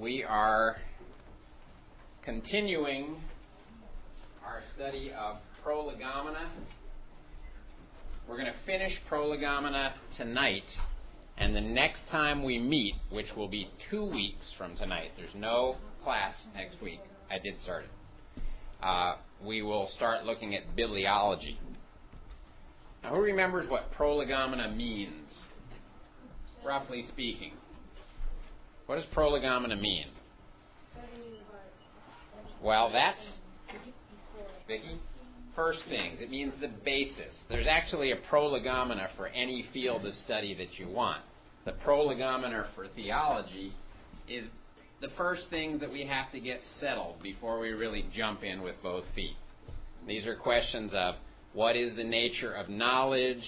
we are continuing our study of prolegomena. We're going to finish prolegomena tonight, and the next time we meet, which will be two weeks from tonight, there's no class next week. I did start it. Uh, we will start looking at bibliology. Now, who remembers what prolegomena means, roughly speaking? What does prolegomena mean? Well, that's Vicky. First things. It means the basis. There's actually a prolegomena for any field of study that you want. The prolegomena for theology is the first things that we have to get settled before we really jump in with both feet. These are questions of what is the nature of knowledge?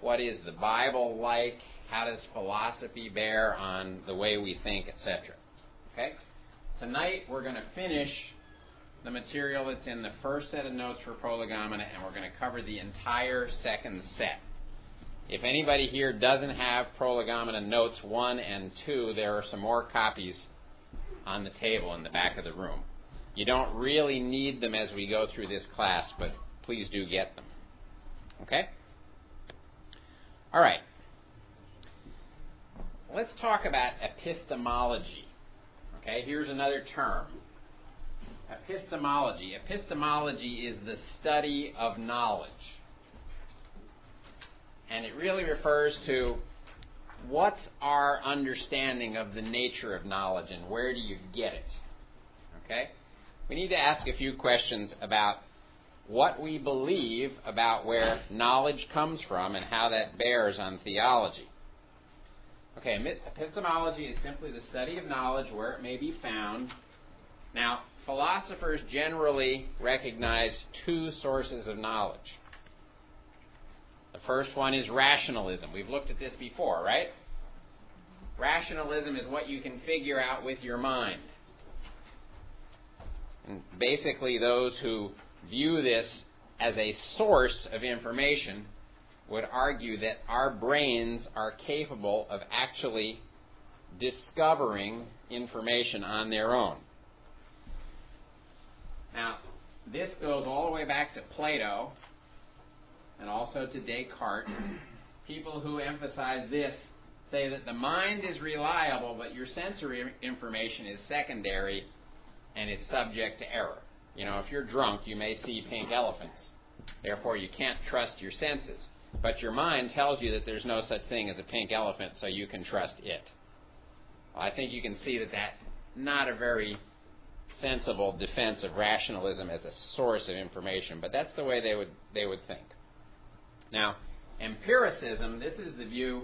What is the Bible like? How does philosophy bear on the way we think, etc.? Okay? Tonight we're going to finish the material that's in the first set of notes for prolegomena, and we're going to cover the entire second set. If anybody here doesn't have prolegomena notes 1 and 2, there are some more copies on the table in the back of the room. You don't really need them as we go through this class, but please do get them. Okay? All right let's talk about epistemology. Okay, here's another term. Epistemology. Epistemology is the study of knowledge. And it really refers to what's our understanding of the nature of knowledge and where do you get it? Okay? We need to ask a few questions about what we believe about where knowledge comes from and how that bears on theology. Okay, epistemology is simply the study of knowledge where it may be found. Now, philosophers generally recognize two sources of knowledge. The first one is rationalism. We've looked at this before, right? Rationalism is what you can figure out with your mind. And basically, those who view this as a source of information would argue that our brains are capable of actually discovering information on their own. Now, this goes all the way back to Plato and also to Descartes. People who emphasize this say that the mind is reliable, but your sensory information is secondary and it's subject to error. You know, if you're drunk, you may see pink elephants. Therefore, you can't trust your senses. But your mind tells you that there's no such thing as a pink elephant, so you can trust it. I think you can see that that's not a very sensible defense of rationalism as a source of information, but that's the way they would they would think. Now, empiricism, this is the view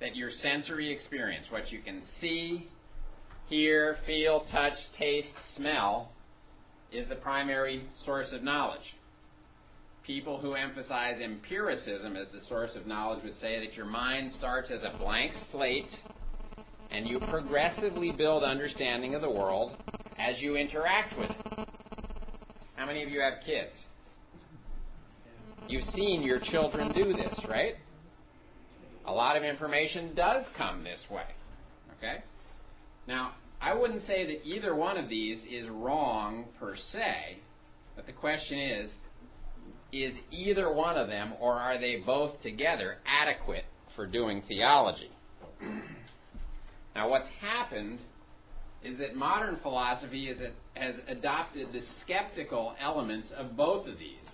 that your sensory experience, what you can see, hear, feel, touch, taste, smell, is the primary source of knowledge people who emphasize empiricism as the source of knowledge would say that your mind starts as a blank slate and you progressively build understanding of the world as you interact with it. How many of you have kids? You've seen your children do this, right? A lot of information does come this way. Okay? Now, I wouldn't say that either one of these is wrong per se, but the question is is either one of them, or are they both together, adequate for doing theology? now, what's happened is that modern philosophy has adopted the skeptical elements of both of these.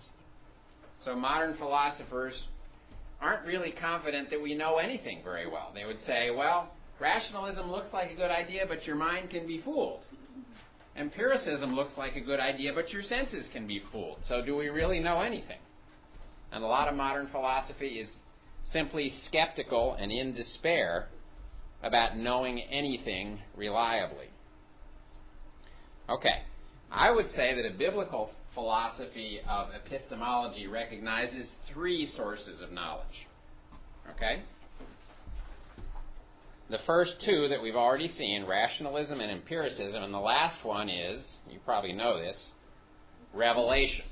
So, modern philosophers aren't really confident that we know anything very well. They would say, well, rationalism looks like a good idea, but your mind can be fooled. Empiricism looks like a good idea, but your senses can be fooled. So, do we really know anything? And a lot of modern philosophy is simply skeptical and in despair about knowing anything reliably. Okay, I would say that a biblical philosophy of epistemology recognizes three sources of knowledge. Okay? The first two that we've already seen, rationalism and empiricism, and the last one is, you probably know this, revelation.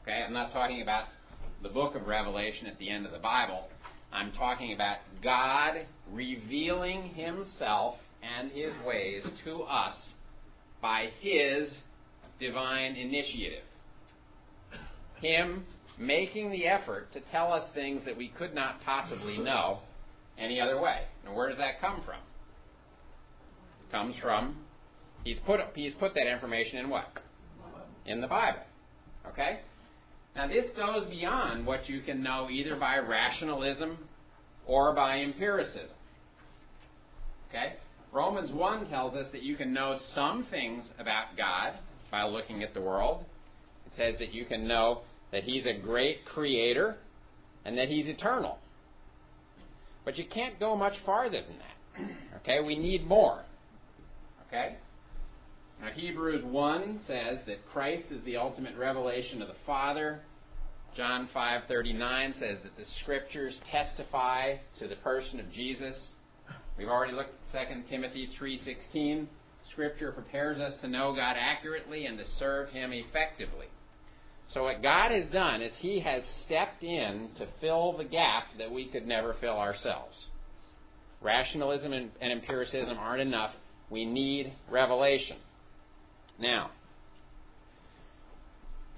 Okay, I'm not talking about the book of Revelation at the end of the Bible. I'm talking about God revealing Himself and his ways to us by his divine initiative. Him making the effort to tell us things that we could not possibly know any other way. And where does that come from? It comes from he's put he's put that information in what? In the Bible. Okay? Now this goes beyond what you can know either by rationalism or by empiricism. Okay? Romans 1 tells us that you can know some things about God by looking at the world. It says that you can know that He's a great creator and that He's eternal. But you can't go much farther than that. Okay? We need more. Okay? Now Hebrews 1 says that Christ is the ultimate revelation of the Father. John 5:39 says that the scriptures testify to the person of Jesus. We've already looked at 2 Timothy 3:16. Scripture prepares us to know God accurately and to serve him effectively. So what God has done is he has stepped in to fill the gap that we could never fill ourselves. Rationalism and, and empiricism aren't enough. We need revelation. Now,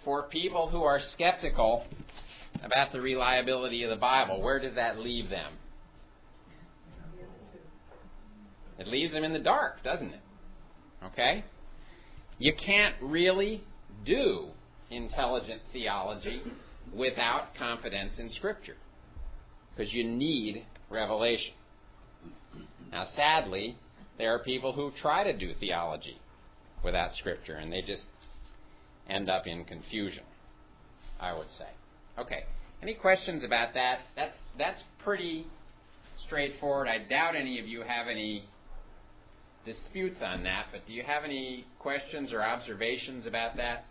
for people who are skeptical about the reliability of the Bible, where does that leave them? It leaves them in the dark, doesn't it? Okay? You can't really do intelligent theology without confidence in Scripture because you need revelation. Now, sadly, there are people who try to do theology without Scripture and they just end up in confusion, I would say. Okay. Any questions about that? That's that's pretty straightforward. I doubt any of you have any disputes on that, but do you have any questions or observations about that?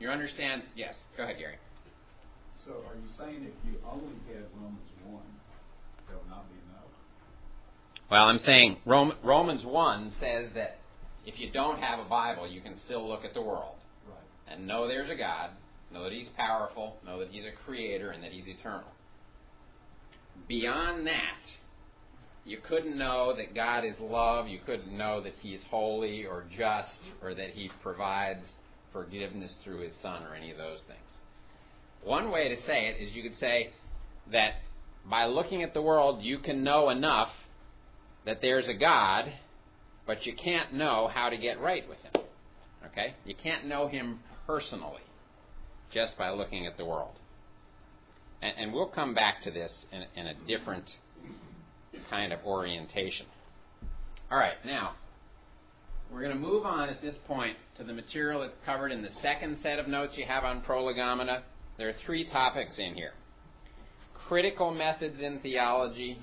You understand? Yes. Go ahead, Gary. So are you saying if you only had Romans 1, that would not be enough? Well, I'm saying Romans 1 says that if you don't have a Bible, you can still look at the world. Right. And know there's a God, know that He's powerful, know that He's a creator, and that He's eternal. Beyond that, you couldn't know that God is love, you couldn't know that He's holy or just, or that He provides forgiveness through His Son, or any of those things. One way to say it is you could say that by looking at the world, you can know enough that there's a God but you can't know how to get right with him. Okay? You can't know him personally just by looking at the world. And, and we'll come back to this in, in a different kind of orientation. All right, now, we're going to move on at this point to the material that's covered in the second set of notes you have on prolegomena. There are three topics in here critical methods in theology,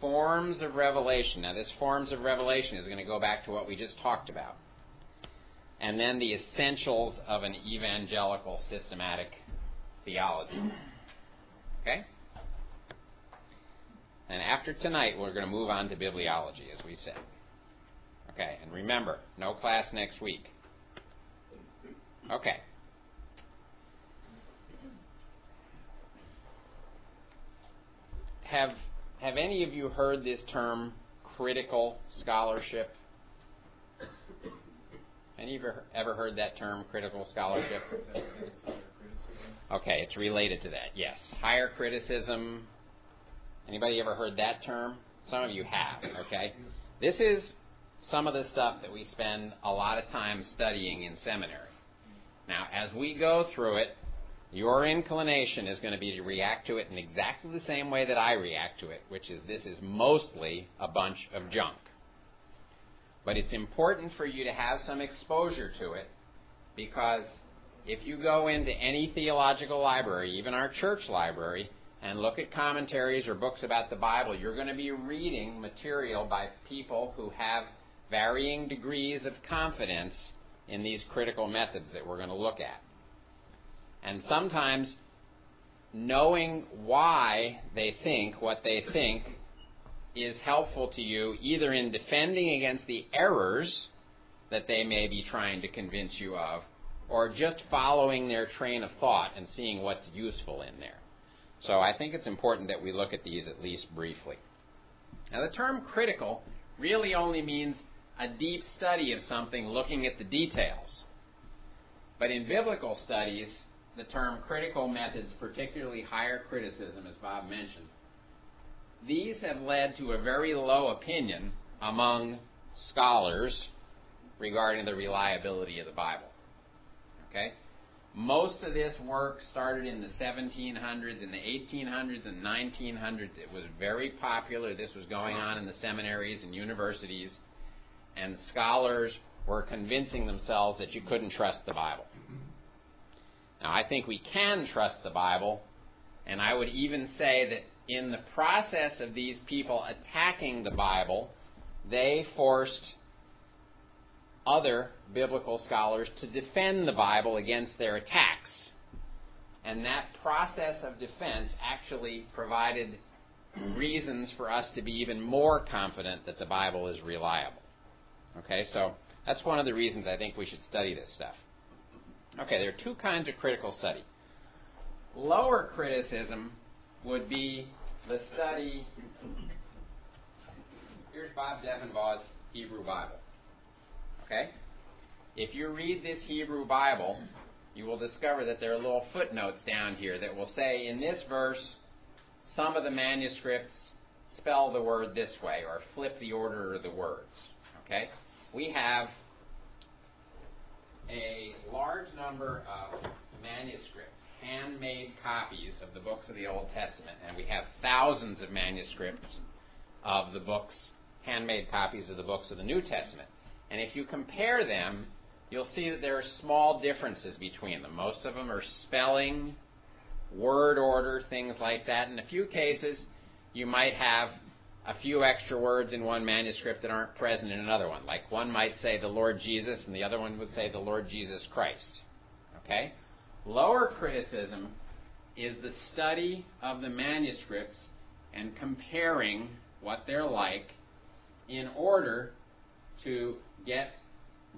forms of revelation. Now, this forms of revelation is going to go back to what we just talked about. And then the essentials of an evangelical systematic theology. Okay? And after tonight, we're going to move on to bibliology, as we said. Okay, and remember, no class next week. Okay. Have have any of you heard this term critical scholarship? Any of you ever heard that term, critical scholarship? Okay, it's related to that, yes. Higher criticism. Anybody ever heard that term? Some of you have, okay? This is some of the stuff that we spend a lot of time studying in seminary. Now, as we go through it, your inclination is going to be to react to it in exactly the same way that I react to it, which is this is mostly a bunch of junk. But it's important for you to have some exposure to it because if you go into any theological library, even our church library, and look at commentaries or books about the Bible, you're going to be reading material by people who have varying degrees of confidence in these critical methods that we're going to look at. And sometimes knowing why they think what they think is helpful to you either in defending against the errors that they may be trying to convince you of or just following their train of thought and seeing what's useful in there. So I think it's important that we look at these at least briefly. Now, the term critical really only means a deep study of something looking at the details. But in biblical studies, the term critical methods, particularly higher criticism, as Bob mentioned, these have led to a very low opinion among scholars regarding the reliability of the Bible. Okay? Most of this work started in the 1700s, in the 1800s, and 1900s. It was very popular. This was going on in the seminaries and universities, and scholars were convincing themselves that you couldn't trust the Bible. Now, I think we can trust the Bible, and I would even say that in the process of these people attacking the Bible, they forced other biblical scholars to defend the Bible against their attacks. And that process of defense actually provided reasons for us to be even more confident that the Bible is reliable. Okay, so that's one of the reasons I think we should study this stuff. Okay, there are two kinds of critical study. Lower criticism would be the study. Here's Bob Deffinbaugh's Hebrew Bible. Okay? If you read this Hebrew Bible, you will discover that there are little footnotes down here that will say in this verse, some of the manuscripts spell the word this way or flip the order of the words. Okay? We have a large number of manuscripts, handmade copies of the books of the Old Testament, and we have thousands of manuscripts of the books, handmade copies of the books of the New Testament. And if you compare them, you'll see that there are small differences between them. Most of them are spelling, word order, things like that. In a few cases, you might have a few extra words in one manuscript that aren't present in another one. Like one might say the Lord Jesus, and the other one would say the Lord Jesus Christ. Okay? Lower criticism is the study of the manuscripts and comparing what they're like in order to get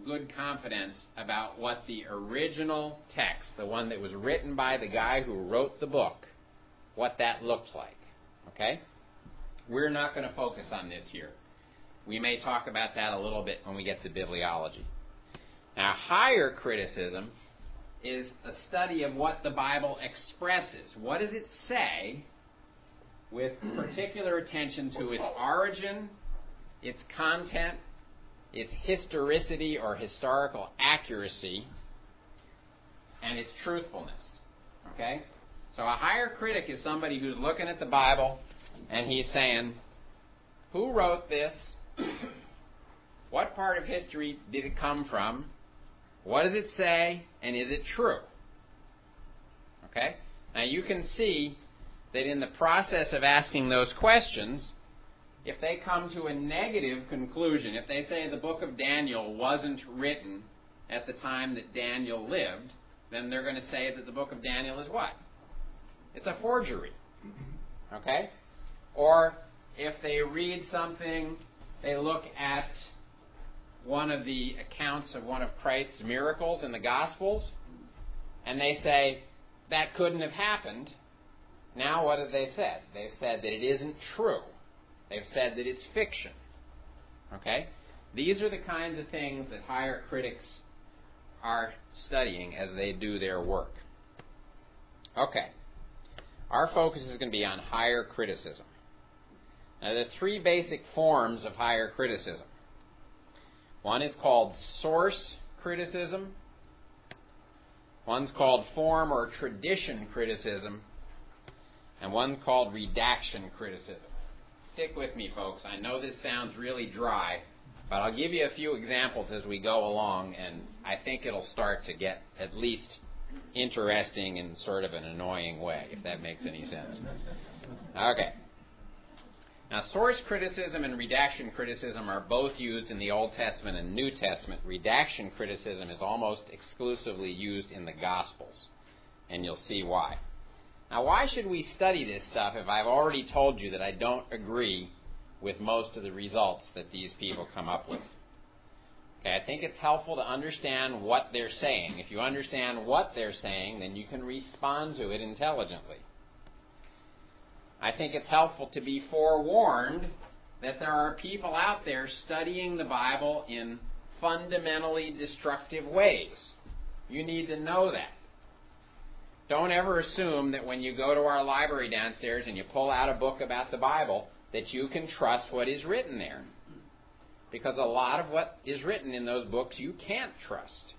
good confidence about what the original text, the one that was written by the guy who wrote the book, what that looked like. Okay? We're not going to focus on this here. We may talk about that a little bit when we get to bibliology. Now, higher criticism is a study of what the Bible expresses. What does it say with particular attention to its origin, its content, its historicity or historical accuracy, and its truthfulness. Okay? So a higher critic is somebody who's looking at the Bible and he's saying, who wrote this? what part of history did it come from? What does it say? And is it true? Okay? Now you can see that in the process of asking those questions, if they come to a negative conclusion, if they say the book of Daniel wasn't written at the time that Daniel lived, then they're going to say that the book of Daniel is what? It's a forgery. Mm-hmm. Okay? Or if they read something, they look at one of the accounts of one of Christ's miracles in the Gospels, and they say, that couldn't have happened. Now, what have they said? They've said that it isn't true. They've said that it's fiction. Okay? These are the kinds of things that higher critics are studying as they do their work. Okay. Our focus is going to be on higher criticism. Now, there are three basic forms of higher criticism. One is called source criticism. One's called form or tradition criticism. And one called redaction criticism. Stick with me, folks. I know this sounds really dry, but I'll give you a few examples as we go along, and I think it'll start to get at least interesting in sort of an annoying way, if that makes any sense. Okay. Now, source criticism and redaction criticism are both used in the Old Testament and New Testament. Redaction criticism is almost exclusively used in the Gospels, and you'll see why. Now, why should we study this stuff if I've already told you that I don't agree with most of the results that these people come up with? Okay, I think it's helpful to understand what they're saying. If you understand what they're saying, then you can respond to it intelligently. I think it's helpful to be forewarned that there are people out there studying the Bible in fundamentally destructive ways. You need to know that. Don't ever assume that when you go to our library downstairs and you pull out a book about the Bible, that you can trust what is written there. Because a lot of what is written in those books you can't trust.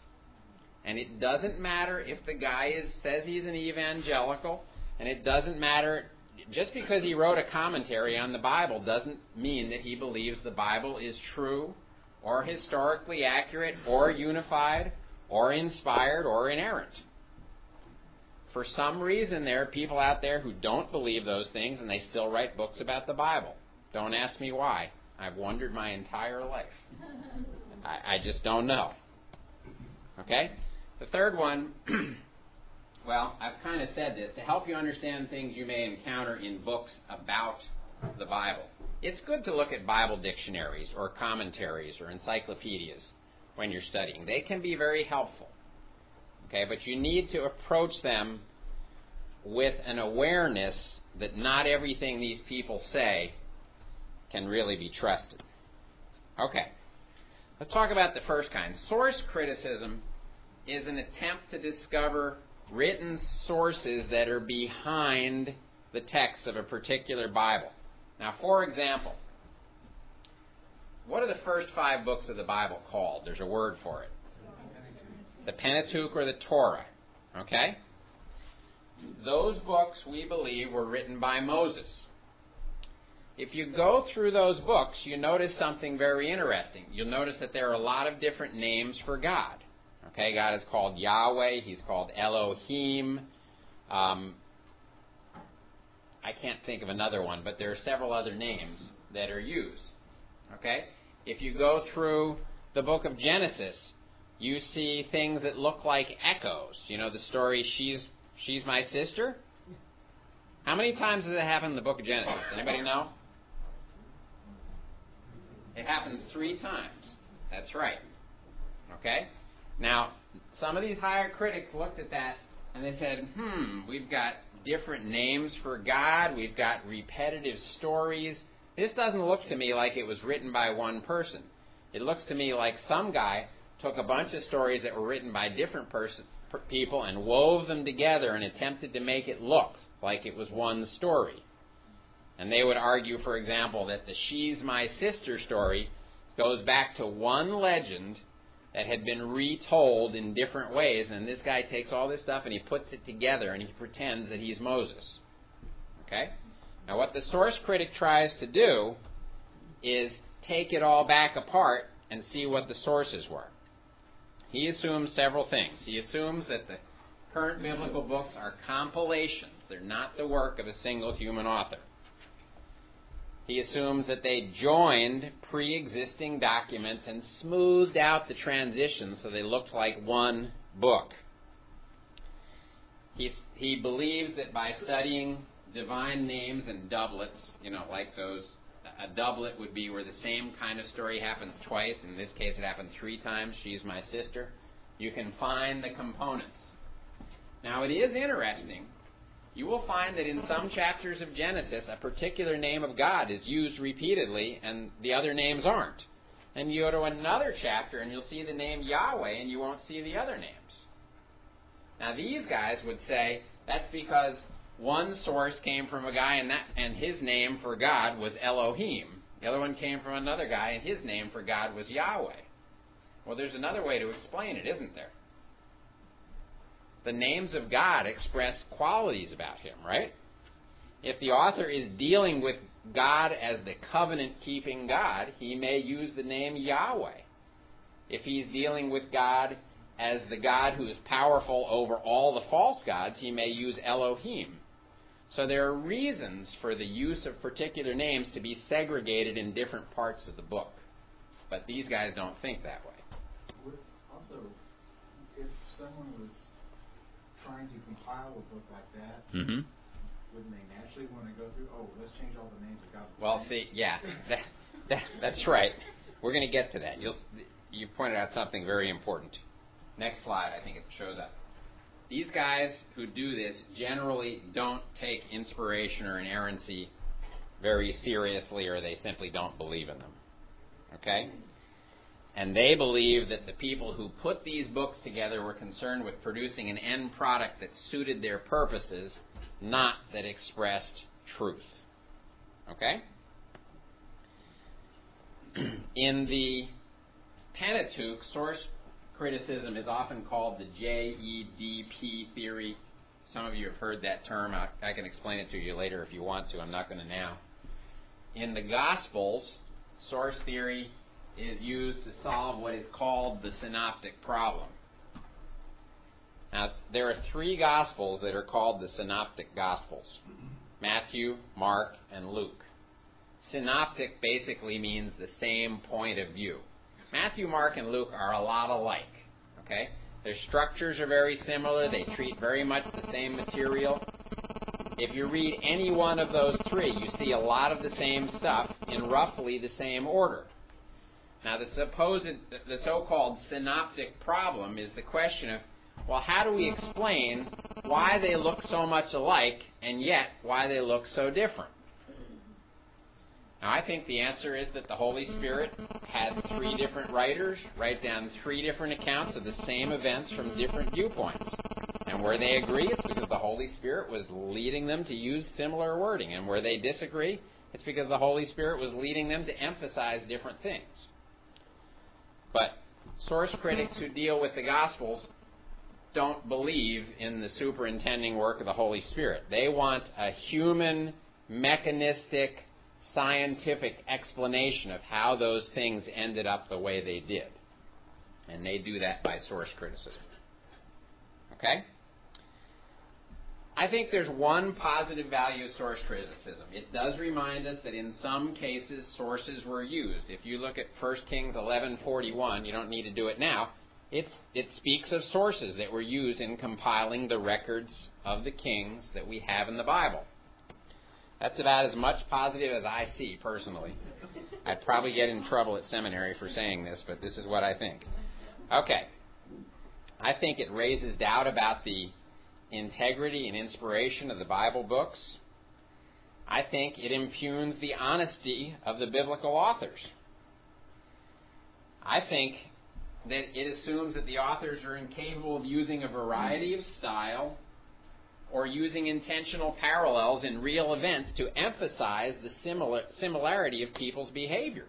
And it doesn't matter if the guy is, says he's an evangelical, and it doesn't matter just because he wrote a commentary on the Bible doesn't mean that he believes the Bible is true or historically accurate or unified or inspired or inerrant. For some reason, there are people out there who don't believe those things and they still write books about the Bible. Don't ask me why. I've wondered my entire life. I, I just don't know. Okay? The third one, well, I've kind of said this to help you understand things you may encounter in books about the Bible. It's good to look at Bible dictionaries or commentaries or encyclopedias when you're studying. They can be very helpful. Okay, but you need to approach them with an awareness that not everything these people say can really be trusted. Okay, let's talk about the first kind. Source criticism is an attempt to discover written sources that are behind the text of a particular Bible. Now, for example, what are the first five books of the Bible called? There's a word for it the Pentateuch or the Torah. Okay? Those books, we believe, were written by Moses. If you go through those books, you notice something very interesting. You'll notice that there are a lot of different names for God. Okay, God is called Yahweh. He's called Elohim. Um, I can't think of another one, but there are several other names that are used. Okay? If you go through the book of Genesis, you see things that look like echoes. You know the story she's she's my sister? How many times does it happen in the book of Genesis? Anybody know? It happens 3 times. That's right. Okay? Now, some of these higher critics looked at that and they said, "Hmm, we've got different names for God. We've got repetitive stories. This doesn't look to me like it was written by one person. It looks to me like some guy took a bunch of stories that were written by different person, people and wove them together and attempted to make it look like it was one story. And they would argue, for example, that the She's My Sister story goes back to one legend that had been retold in different ways, and this guy takes all this stuff and he puts it together and he pretends that he's Moses. Okay? Now, what the source critic tries to do is take it all back apart and see what the sources were. He assumes several things. He assumes that the current biblical books are compilations, they're not the work of a single human author. He assumes that they joined pre existing documents and smoothed out the transitions so they looked like one book. He's, he believes that by studying divine names and doublets, you know, like those, a doublet would be where the same kind of story happens twice. In this case, it happened three times. She's my sister. You can find the components. Now, it is interesting you will find that in some chapters of Genesis, a particular name of God is used repeatedly and the other names aren't. And you go to another chapter and you'll see the name Yahweh and you won't see the other names. Now, these guys would say that's because one source came from a guy and, that, and his name for God was Elohim. The other one came from another guy and his name for God was Yahweh. Well, there's another way to explain it, isn't there? The names of God express qualities about him, right? If the author is dealing with God as the covenant keeping God, he may use the name Yahweh. If he's dealing with God as the God who is powerful over all the false gods, he may use Elohim. So there are reasons for the use of particular names to be segregated in different parts of the book. But these guys don't think that way. Also, if someone was trying to compile a book like that, mm-hmm. wouldn't they naturally want to go through? Oh, let's change all the names of God. Well, see, yeah, that, that, that's right. We're going to get to that. You'll, you pointed out something very important. Next slide, I think it shows up. These guys who do this generally don't take inspiration or inerrancy very seriously or they simply don't believe in them. Okay? And they believe that the people who put these books together were concerned with producing an end product that suited their purposes, not that expressed truth. Okay? In the Pentateuch, source criticism is often called the JEDP theory. Some of you have heard that term. I, I can explain it to you later if you want to. I'm not going to now. In the Gospels, source theory is used to solve what is called the synoptic problem. Now, there are three Gospels that are called the synoptic Gospels Matthew, Mark, and Luke. Synoptic basically means the same point of view. Matthew, Mark, and Luke are a lot alike. Okay? Their structures are very similar, they treat very much the same material. If you read any one of those three, you see a lot of the same stuff in roughly the same order. Now, the supposed, the so-called synoptic problem is the question of, well, how do we explain why they look so much alike and yet why they look so different? Now, I think the answer is that the Holy Spirit had three different writers write down three different accounts of the same events from different viewpoints. And where they agree, it's because the Holy Spirit was leading them to use similar wording. And where they disagree, it's because the Holy Spirit was leading them to emphasize different things. But source critics who deal with the Gospels don't believe in the superintending work of the Holy Spirit. They want a human, mechanistic, scientific explanation of how those things ended up the way they did. And they do that by source criticism. Okay? I think there's one positive value of source criticism. It does remind us that in some cases sources were used. If you look at 1 Kings 11:41, you don't need to do it now. It's, it speaks of sources that were used in compiling the records of the kings that we have in the Bible. That's about as much positive as I see personally. I'd probably get in trouble at seminary for saying this, but this is what I think. Okay. I think it raises doubt about the integrity and inspiration of the Bible books. I think it impugns the honesty of the biblical authors. I think that it assumes that the authors are incapable of using a variety of style or using intentional parallels in real events to emphasize the similar, similarity of people's behavior.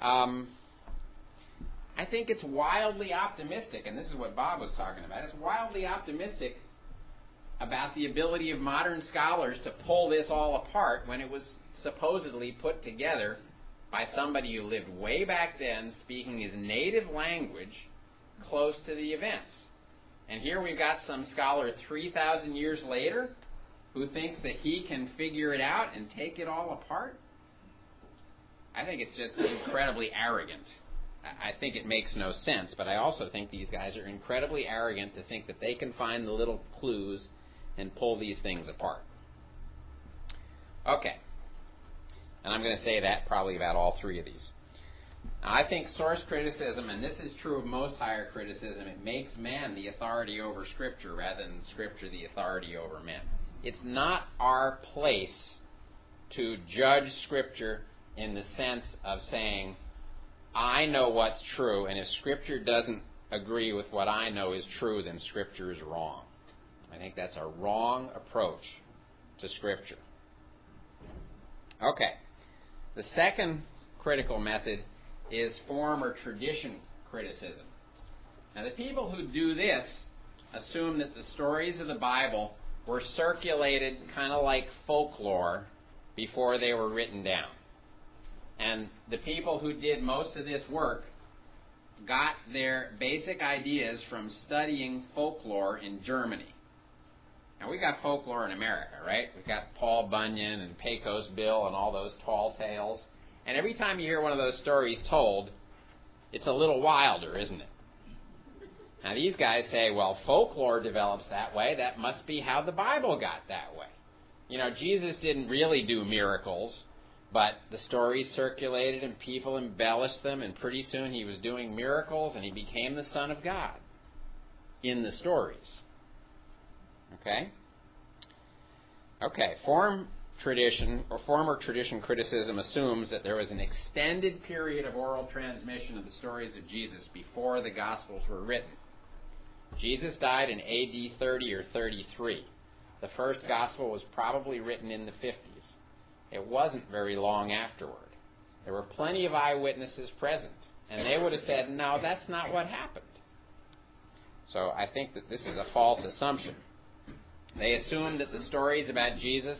Um, I think it's wildly optimistic, and this is what Bob was talking about. It's wildly optimistic about the ability of modern scholars to pull this all apart when it was supposedly put together by somebody who lived way back then, speaking his native language close to the events. And here we've got some scholar 3,000 years later who thinks that he can figure it out and take it all apart. I think it's just incredibly arrogant. I think it makes no sense, but I also think these guys are incredibly arrogant to think that they can find the little clues and pull these things apart. Okay. And I'm going to say that probably about all three of these. Now, I think source criticism, and this is true of most higher criticism, it makes man the authority over Scripture rather than Scripture the authority over men. It's not our place to judge Scripture in the sense of saying, I know what's true, and if Scripture doesn't agree with what I know is true, then Scripture is wrong. I think that's a wrong approach to Scripture. Okay. The second critical method is form or tradition criticism. Now, the people who do this assume that the stories of the Bible were circulated kind of like folklore before they were written down. And the people who did most of this work got their basic ideas from studying folklore in Germany. Now we got folklore in America, right? We've got Paul Bunyan and Pecos Bill and all those tall tales. And every time you hear one of those stories told, it's a little wilder, isn't it? Now these guys say, well, folklore develops that way. That must be how the Bible got that way. You know, Jesus didn't really do miracles, but the stories circulated and people embellished them, and pretty soon he was doing miracles and he became the Son of God in the stories. Okay? Okay, form tradition or former tradition criticism assumes that there was an extended period of oral transmission of the stories of Jesus before the Gospels were written. Jesus died in AD 30 or 33. The first Gospel was probably written in the 50s. It wasn't very long afterward. There were plenty of eyewitnesses present, and they would have said, no, that's not what happened. So I think that this is a false assumption. They assumed that the stories about Jesus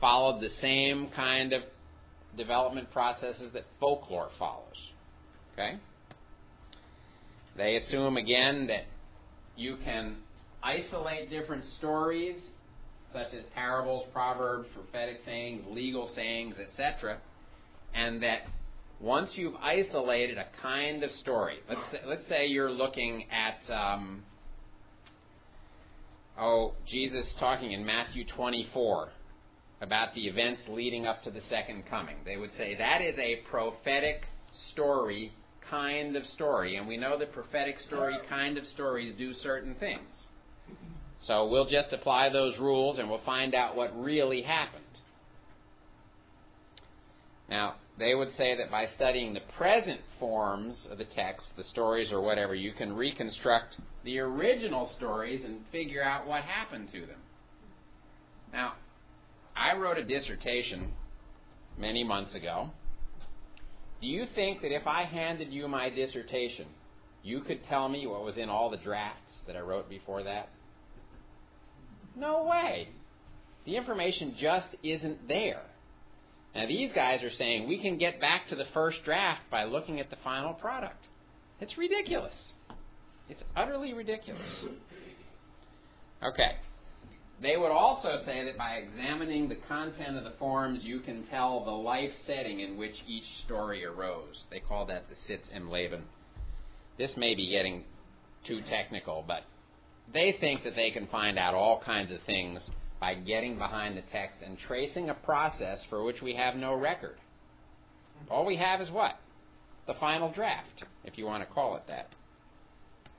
followed the same kind of development processes that folklore follows. Okay? They assume again that you can isolate different stories, such as parables, proverbs, prophetic sayings, legal sayings, etc., and that once you've isolated a kind of story, let's say, let's say you're looking at um, oh Jesus talking in Matthew 24 about the events leading up to the second coming. They would say that is a prophetic story kind of story, and we know that prophetic story kind of stories do certain things. So we'll just apply those rules and we'll find out what really happened. Now, they would say that by studying the present forms of the text, the stories or whatever, you can reconstruct the original stories and figure out what happened to them. Now, I wrote a dissertation many months ago. Do you think that if I handed you my dissertation, you could tell me what was in all the drafts that I wrote before that? No way. The information just isn't there. Now, these guys are saying we can get back to the first draft by looking at the final product. It's ridiculous. It's utterly ridiculous. Okay. They would also say that by examining the content of the forms, you can tell the life setting in which each story arose. They call that the Sitz im Leben. This may be getting too technical, but they think that they can find out all kinds of things by getting behind the text and tracing a process for which we have no record. All we have is what? The final draft, if you want to call it that.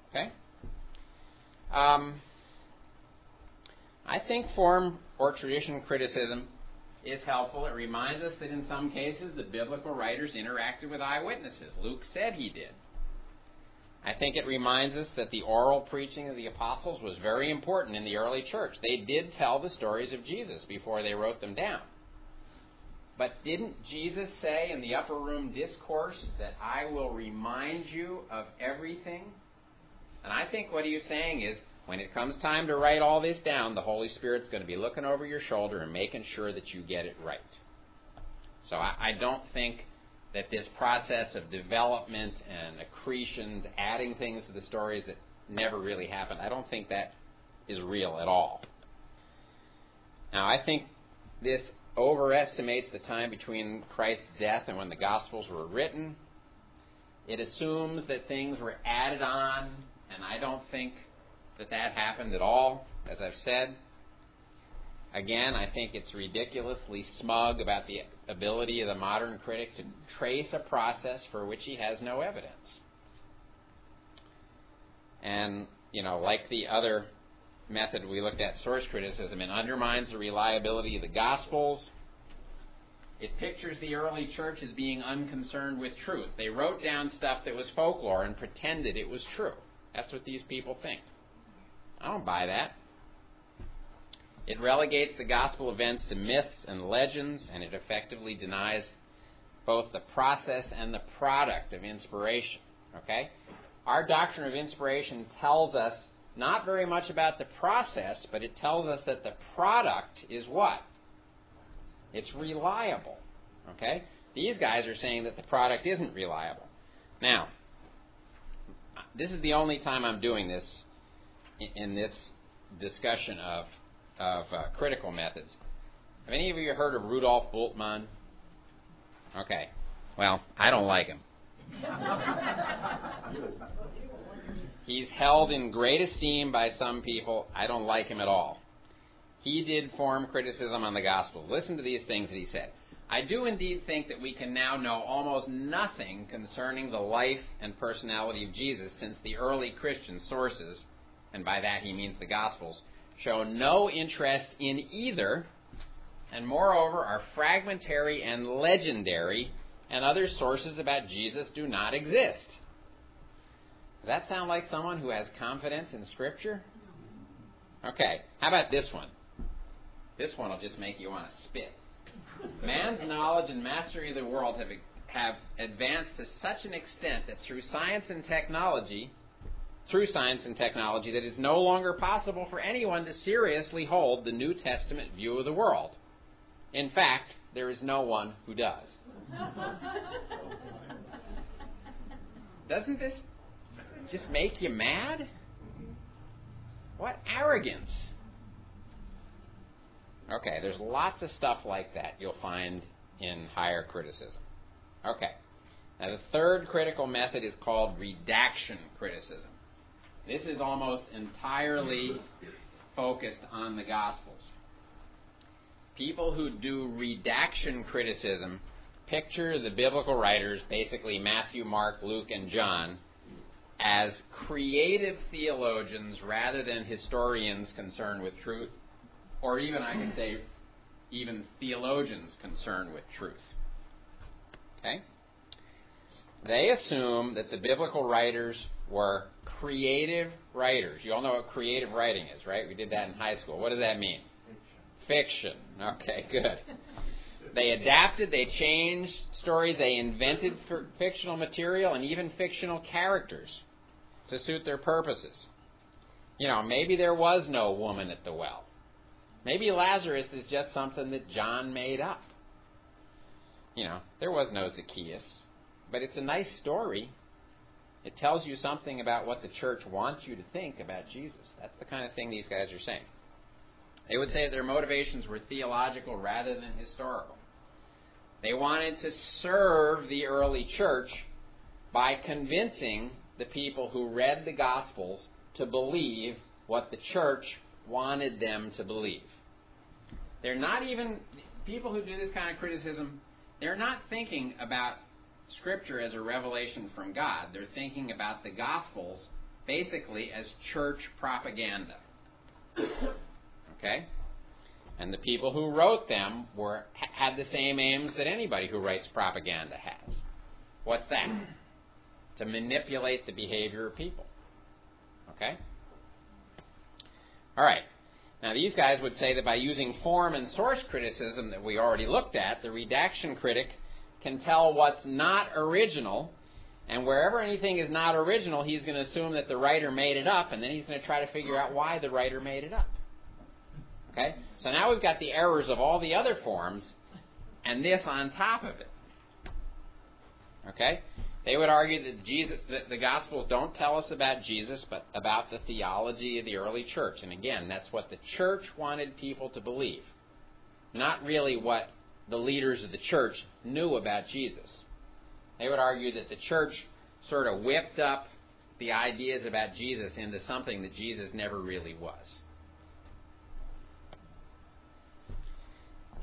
Okay? Um, I think form or tradition criticism is helpful. It reminds us that in some cases the biblical writers interacted with eyewitnesses. Luke said he did. I think it reminds us that the oral preaching of the apostles was very important in the early church. They did tell the stories of Jesus before they wrote them down. But didn't Jesus say in the upper room discourse that I will remind you of everything? And I think what he was saying is when it comes time to write all this down, the Holy Spirit's going to be looking over your shoulder and making sure that you get it right. So I, I don't think that this process of development and accretions, adding things to the stories that never really happened, I don't think that is real at all. Now, I think this overestimates the time between Christ's death and when the Gospels were written. It assumes that things were added on, and I don't think that that happened at all, as I've said. Again, I think it's ridiculously smug about the ability of the modern critic to trace a process for which he has no evidence. And, you know, like the other method we looked at, source criticism, it undermines the reliability of the Gospels. It pictures the early church as being unconcerned with truth. They wrote down stuff that was folklore and pretended it was true. That's what these people think. I don't buy that. It relegates the gospel events to myths and legends, and it effectively denies both the process and the product of inspiration. Okay? Our doctrine of inspiration tells us not very much about the process, but it tells us that the product is what? It's reliable. Okay? These guys are saying that the product isn't reliable. Now, this is the only time I'm doing this in this discussion of of uh, critical methods. Have any of you heard of Rudolf Bultmann? Okay. Well, I don't like him. He's held in great esteem by some people. I don't like him at all. He did form criticism on the Gospels. Listen to these things that he said. I do indeed think that we can now know almost nothing concerning the life and personality of Jesus since the early Christian sources, and by that he means the Gospels, show no interest in either and moreover are fragmentary and legendary, and other sources about Jesus do not exist. Does that sound like someone who has confidence in Scripture? Okay, how about this one? This one will just make you want to spit. Man's knowledge and mastery of the world have, have advanced to such an extent that through science and technology, through science and technology, that it's no longer possible for anyone to seriously hold the New Testament view of the world. In fact, there is no one who does. Doesn't this just make you mad? What arrogance! Okay, there's lots of stuff like that you'll find in higher criticism. Okay, now the third critical method is called redaction criticism. This is almost entirely focused on the Gospels. People who do redaction criticism picture the biblical writers, basically Matthew, Mark, Luke, and John, as creative theologians rather than historians concerned with truth, or even, I could say, even theologians concerned with truth. Okay? They assume that the biblical writers were creative writers. You all know what creative writing is, right? We did that in high school. What does that mean? Fiction. Okay, good. They adapted, they changed stories, they invented fictional material and even fictional characters to suit their purposes. You know, maybe there was no woman at the well. Maybe Lazarus is just something that John made up. You know, there was no Zacchaeus. But it's a nice story. It tells you something about what the church wants you to think about Jesus. That's the kind of thing these guys are saying. They would say their motivations were theological rather than historical. They wanted to serve the early church by convincing the people who read the Gospels to believe what the church wanted them to believe. They're not even, people who do this kind of criticism, they're not thinking about Scripture as a revelation from God. They're thinking about the Gospels basically as church propaganda. okay? And the people who wrote them were had the same aims that anybody who writes propaganda has. What's that? to manipulate the behavior of people. Okay? All right. Now, these guys would say that by using form and source criticism that we already looked at, the redaction critic can tell what's not original, and wherever anything is not original, he's going to assume that the writer made it up, and then he's going to try to figure out why the writer made it up. Okay? So now we've got the errors of all the other forms, and this on top of it. Okay? They would argue that Jesus, that the Gospels don't tell us about Jesus, but about the theology of the early church. And again, that's what the church wanted people to believe, not really what the leaders of the church knew about Jesus. They would argue that the church sort of whipped up the ideas about Jesus into something that Jesus never really was.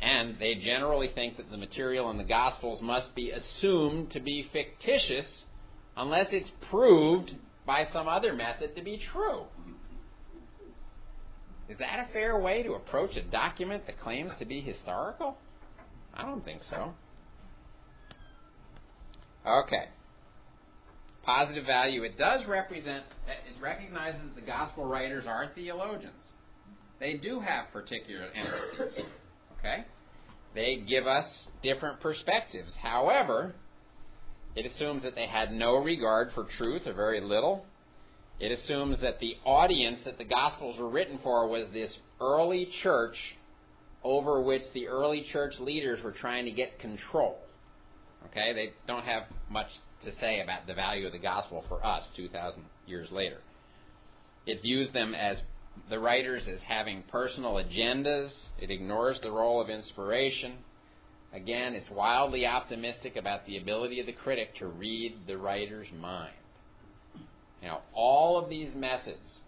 And they generally think that the material in the Gospels must be assumed to be fictitious unless it's proved by some other method to be true. Is that a fair way to approach a document that claims to be historical? I don't think so. Okay. Positive value. It does represent, it recognizes that the gospel writers are theologians. They do have particular emphases. Okay? They give us different perspectives. However, it assumes that they had no regard for truth or very little. It assumes that the audience that the Gospels were written for was this early church over which the early church leaders were trying to get control. Okay? They don't have much to say about the value of the gospel for us 2,000 years later. It views them as the writers as having personal agendas. It ignores the role of inspiration. Again, it's wildly optimistic about the ability of the critic to read the writer's mind. Now, all of these methods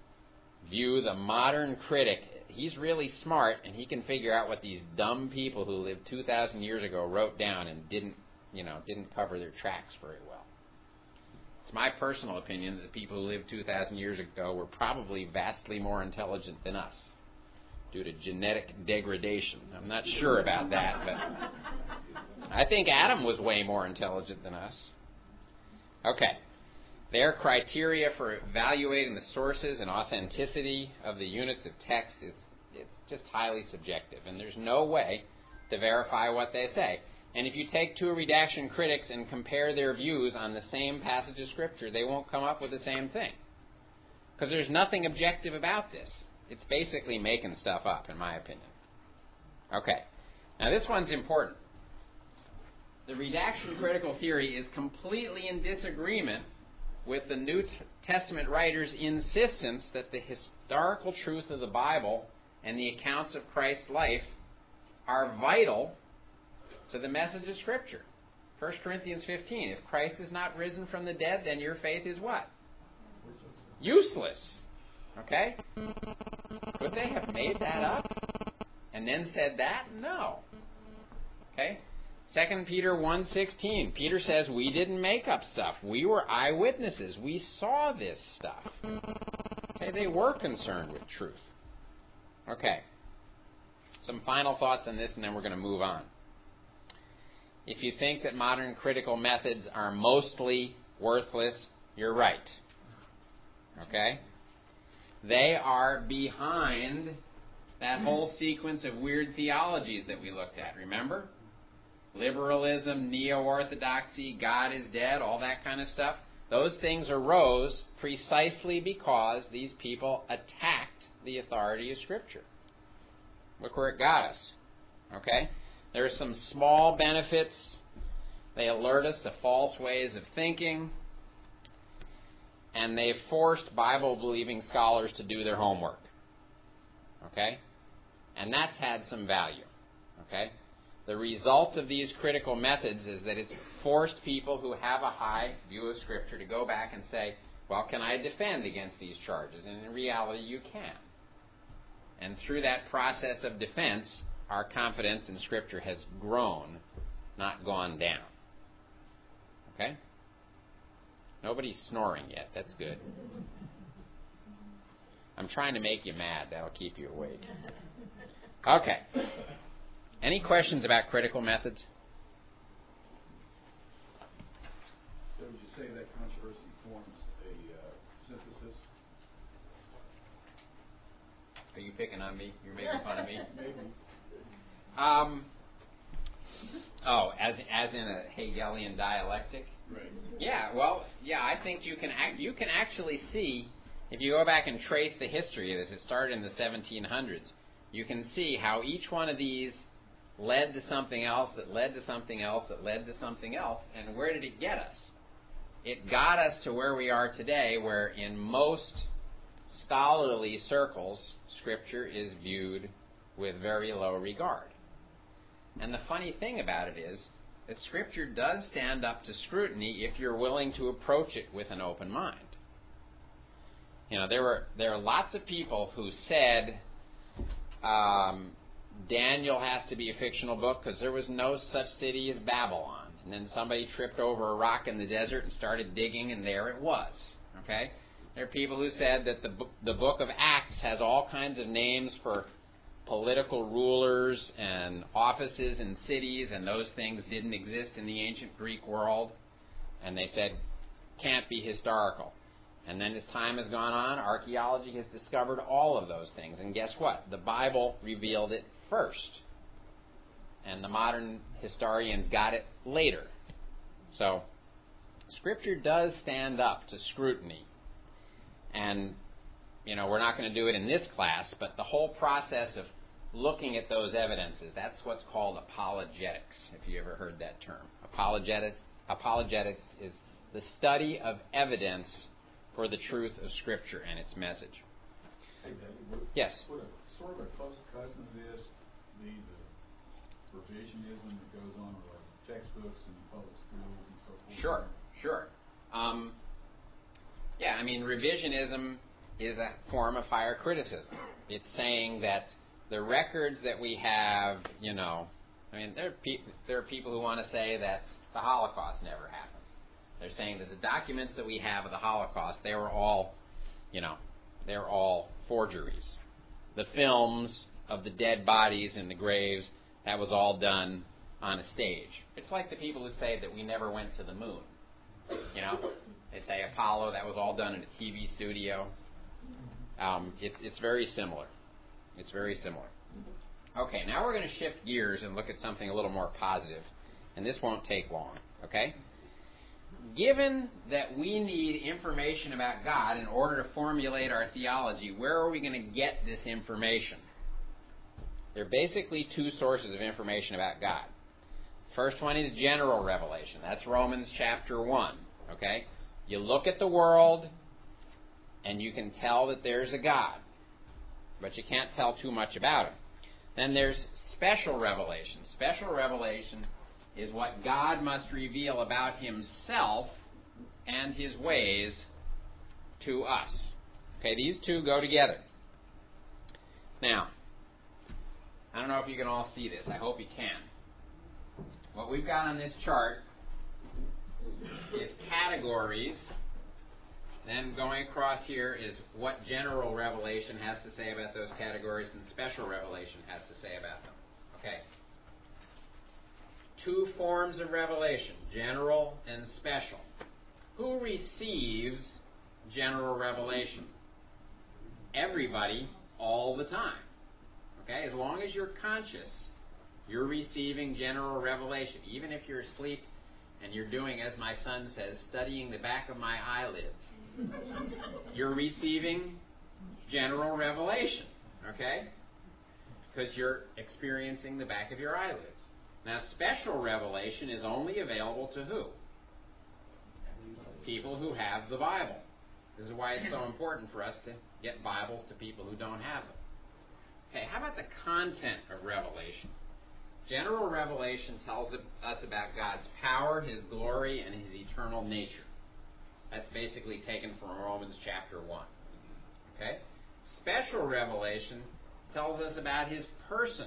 view the modern critic. He's really smart, and he can figure out what these dumb people who lived 2,000 years ago wrote down and didn't, you know, didn't cover their tracks very well. It's my personal opinion that the people who lived 2,000 years ago were probably vastly more intelligent than us. due to genetic degradation. I'm not sure about that, but I think Adam was way more intelligent than us. Okay. Their criteria for evaluating the sources and authenticity of the units of text is it's just highly subjective, and there's no way to verify what they say. And if you take two redaction critics and compare their views on the same passage of Scripture, they won't come up with the same thing. Because there's nothing objective about this. It's basically making stuff up, in my opinion. Okay. Now, this one's important. The redaction critical theory is completely in disagreement with the New Testament writers' insistence that the historical truth of the Bible and the accounts of Christ's life are vital to the message of Scripture. 1 Corinthians 15. If Christ is not risen from the dead, then your faith is what? Useless. Okay? Could they have made that up and then said that? No. Okay? 2 Peter 1:16. Peter says we didn't make up stuff. We were eyewitnesses. We saw this stuff. Okay, they were concerned with truth. Okay. Some final thoughts on this and then we're going to move on. If you think that modern critical methods are mostly worthless, you're right. Okay? They are behind that whole sequence of weird theologies that we looked at, remember? Liberalism, neo orthodoxy, God is dead, all that kind of stuff. Those things arose precisely because these people attacked the authority of Scripture. Look where it got us. Okay? There are some small benefits. They alert us to false ways of thinking. And they've forced Bible believing scholars to do their homework. Okay? And that's had some value. Okay? The result of these critical methods is that it's forced people who have a high view of Scripture to go back and say, well, can I defend against these charges? And in reality, you can. And through that process of defense, our confidence in Scripture has grown, not gone down. Okay? Nobody's snoring yet. That's good. I'm trying to make you mad. That'll keep you awake. Okay. Any questions about critical methods? So would you say that controversy forms a uh, synthesis? Are you picking on me? You're making fun of me? Um, oh, as as in a Hegelian dialectic. Right. Yeah, well, yeah, I think you can act, you can actually see if you go back and trace the history of this. It started in the 1700s. You can see how each one of these led to something else that led to something else that led to something else. And where did it get us? It got us to where we are today, where in most scholarly circles, Scripture is viewed with very low regard. And the funny thing about it is that Scripture does stand up to scrutiny if you're willing to approach it with an open mind. You know, there were there are lots of people who said um, Daniel has to be a fictional book because there was no such city as Babylon. And then somebody tripped over a rock in the desert and started digging, and there it was. Okay? There are people who said that the the book of Acts has all kinds of names for political rulers and offices and cities, and those things didn't exist in the ancient Greek world. And they said, can't be historical. And then as time has gone on, archaeology has discovered all of those things. And guess what? The Bible revealed it first. And the modern historians got it later. So, Scripture does stand up to scrutiny. And, you know, we're not going to do it in this class, but the whole process of looking at those evidences, that's what's called apologetics, if you ever heard that term. Apologetics, apologetics is the study of evidence for the truth of Scripture and its message. Hey, David, Yes. would a sort of a close cousin of this be the revisionism that goes on with textbooks in public schools and so forth? Sure, sure. Um, yeah, I mean, revisionism is a form of higher criticism. It's saying that the records that we have, you know, I mean, there are, pe- there are people who want to say that the Holocaust never happened. They're saying that the documents that we have of the Holocaust, they were all, you know, they're all forgeries. The films of the dead bodies in the graves, that was all done on a stage. It's like the people who say that we never went to the moon. You know, they say Apollo, that was all done in a TV studio. Um, it's, it's very similar. It's very similar. Okay, now we're going to shift gears and look at something a little more positive, and this won't take long. Okay? Given that we need information about God in order to formulate our theology, where are we going to get this information? There are basically two sources of information about God. First one is general revelation. That's Romans chapter 1. Okay? You look at the world and you can tell that there's a God, but you can't tell too much about him. Then there's special revelation. Special revelation is what God must reveal about himself and his ways to us. Okay, these two go together. Now, I don't know if you can all see this. I hope you can. What we've got on this chart is categories. Then going across here is what general revelation has to say about those categories and special revelation has to say about them. Okay. Two forms of revelation, general and special. Who receives general revelation? Everybody, all the time. Okay? As long as you're conscious, you're receiving general revelation. Even if you're asleep and you're doing, as my son says, studying the back of my eyelids, you're receiving general revelation. Okay? Because you're experiencing the back of your eyelids. Now, special revelation is only available to who? People who have the Bible. This is why it's so important for us to get Bibles to people who don't have them. Okay, how about the content of Revelation? General revelation tells us about God's power, His glory, and His eternal nature. That's basically taken from Romans chapter 1. Okay? Special revelation tells us about His person.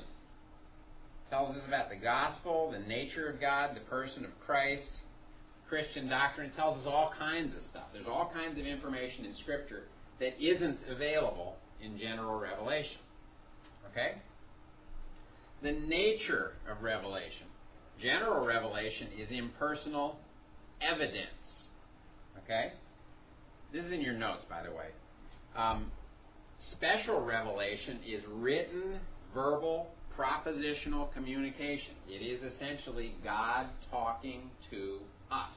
Tells us about the gospel, the nature of God, the person of Christ, Christian doctrine. Tells us all kinds of stuff. There's all kinds of information in Scripture that isn't available in general revelation. Okay? The nature of revelation. General revelation is impersonal evidence. Okay? This is in your notes, by the way. Um, special revelation is written, verbal, propositional communication. It is essentially God talking to us.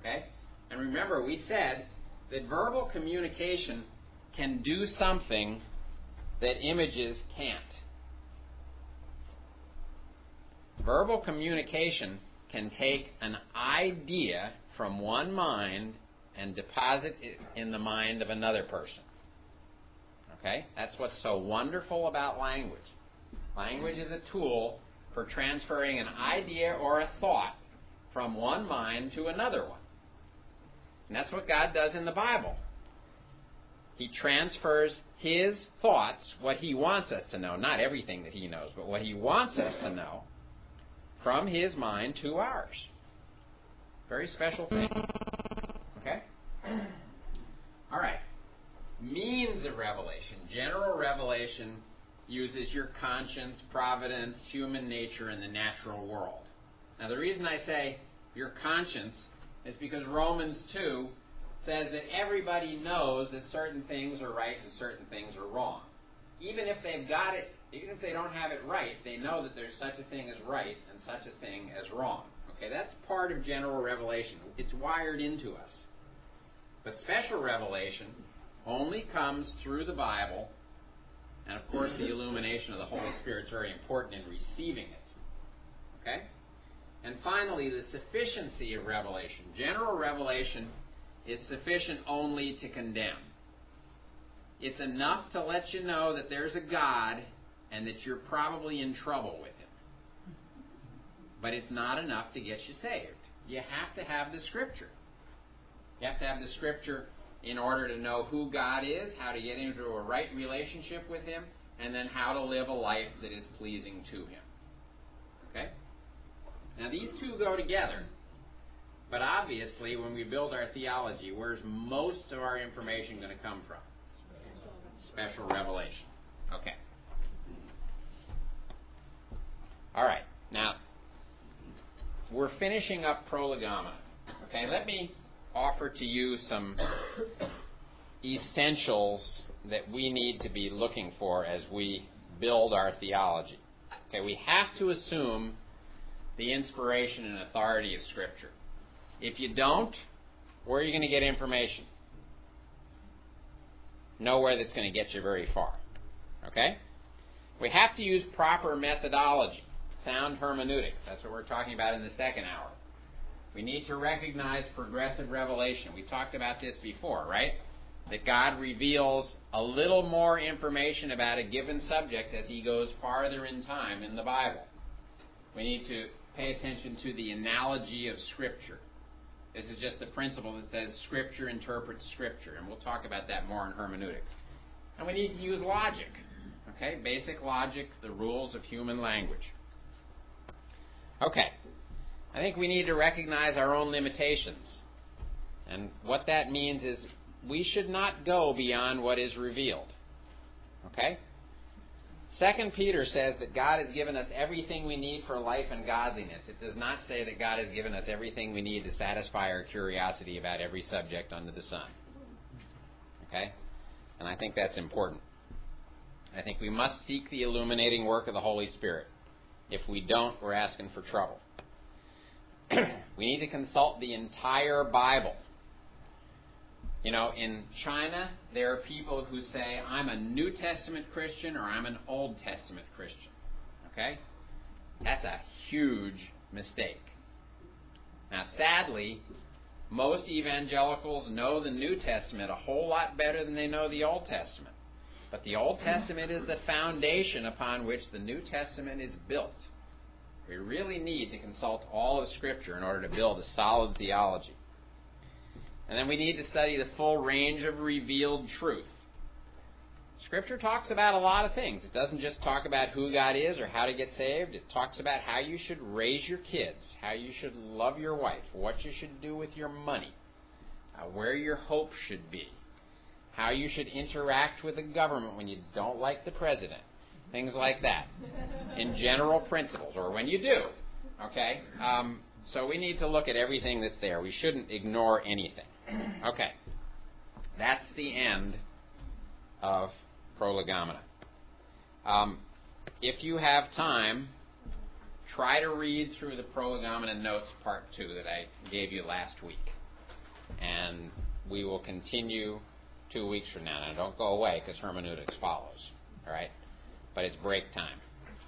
Okay? And remember, we said that verbal communication can do something that images can't. Verbal communication can take an idea from one mind and deposit it in the mind of another person. Okay? That's what's so wonderful about language. Language is a tool for transferring an idea or a thought from one mind to another one. And that's what God does in the Bible. He transfers His thoughts, what He wants us to know, not everything that He knows, but what He wants us to know, from his mind to ours. Very special thing. Okay? All right. Means of revelation. General revelation uses your conscience, providence, human nature, and the natural world. Now, the reason I say your conscience is because Romans 2 says that everybody knows that certain things are right and certain things are wrong. Even if they've got it even if they don't have it right, they know that there's such a thing as right and such a thing as wrong. Okay, that's part of general revelation. It's wired into us. But special revelation only comes through the Bible, and of course, the illumination of the Holy Spirit is very important in receiving it. Okay? And finally, the sufficiency of revelation. General revelation is sufficient only to condemn. It's enough to let you know that there's a God and that you're probably in trouble with him. But it's not enough to get you saved. You have to have the Scripture. You have to have the Scripture in order to know who God is, how to get into a right relationship with Him, and then how to live a life that is pleasing to Him. Okay? Now, these two go together. But obviously, when we build our theology, where's most of our information going to come from? Special revelation. Okay. All right. Now, we're finishing up prolegomena. Okay, let me offer to you some essentials that we need to be looking for as we build our theology. Okay, we have to assume the inspiration and authority of Scripture. If you don't, where are you going to get information? Nowhere that's going to get you very far. Okay? We have to use proper methodology, sound hermeneutics. That's what we're talking about in the second hour. We need to recognize progressive revelation. We talked about this before, right? That God reveals a little more information about a given subject as he goes farther in time in the Bible. We need to pay attention to the analogy of Scripture. This is just the principle that says Scripture interprets Scripture, and we'll talk about that more in hermeneutics. And we need to use logic. Okay, basic logic, the rules of human language. Okay, I think we need to recognize our own limitations. And what that means is we should not go beyond what is revealed. Okay? Second Peter says that God has given us everything we need for life and godliness. It does not say that God has given us everything we need to satisfy our curiosity about every subject under the sun. Okay? And I think that's important. I think we must seek the illuminating work of the Holy Spirit. If we don't, we're asking for trouble. we need to consult the entire Bible. You know, in China, there are people who say, I'm a New Testament Christian or I'm an Old Testament Christian. Okay? That's a huge mistake. Now, sadly, most evangelicals know the New Testament a whole lot better than they know the Old Testament. But the Old Testament is the foundation upon which the New Testament is built. We really need to consult all of Scripture in order to build a solid theology. And then we need to study the full range of revealed truth. Scripture talks about a lot of things. It doesn't just talk about who God is or how to get saved. It talks about how you should raise your kids, how you should love your wife, what you should do with your money, uh, where your hope should be, how you should interact with the government when you don't like the president, things like that, in general principles, or when you do. Okay? Um, so we need to look at everything that's there. We shouldn't ignore anything. Okay. That's the end of prolegomena. Um, if you have time, try to read through the prolegomena notes part two that I gave you last week. And we will continue two weeks from now. Now, don't go away because hermeneutics follows. All right? But it's break time.